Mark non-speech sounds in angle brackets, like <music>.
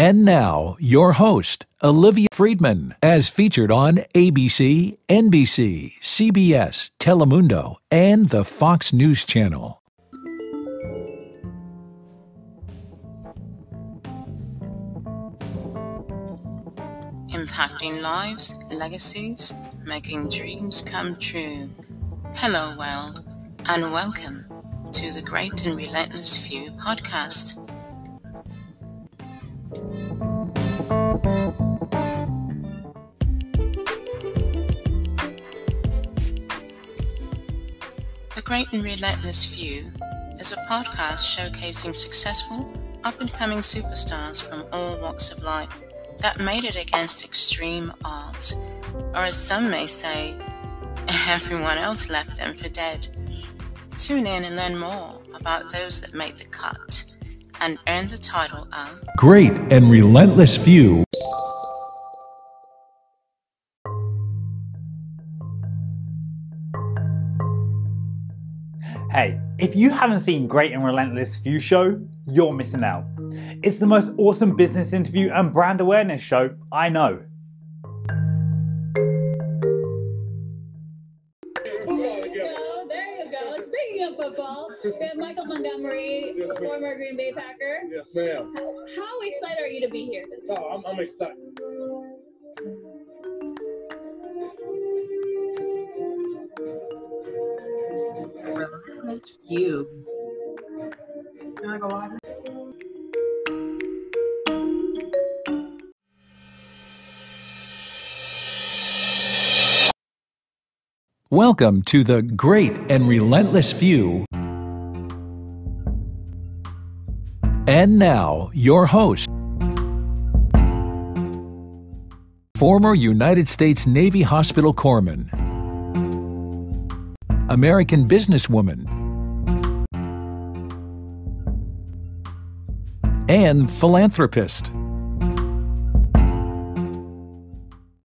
And now, your host, Olivia Friedman, as featured on ABC, NBC, CBS, Telemundo, and the Fox News Channel. Impacting lives, legacies, making dreams come true. Hello, world, and welcome to the Great and Relentless Few podcast. The Great and Relentless Few is a podcast showcasing successful, up and coming superstars from all walks of life that made it against extreme odds, or as some may say, <laughs> everyone else left them for dead. Tune in and learn more about those that made the cut and earned the title of Great and Relentless Few. Hey, if you haven't seen Great and Relentless Few Show, you're missing out. It's the most awesome business interview and brand awareness show I know. There you go. There you go. Speaking of football, we have Michael Montgomery, Yes, former Green Bay Packer. Yes, ma'am. How, how excited are you to be here? Oh, I'm, I'm excited. Few. Welcome to the Great and Relentless Few. And now, your host, former United States Navy Hospital Corpsman, American businesswoman, and philanthropist.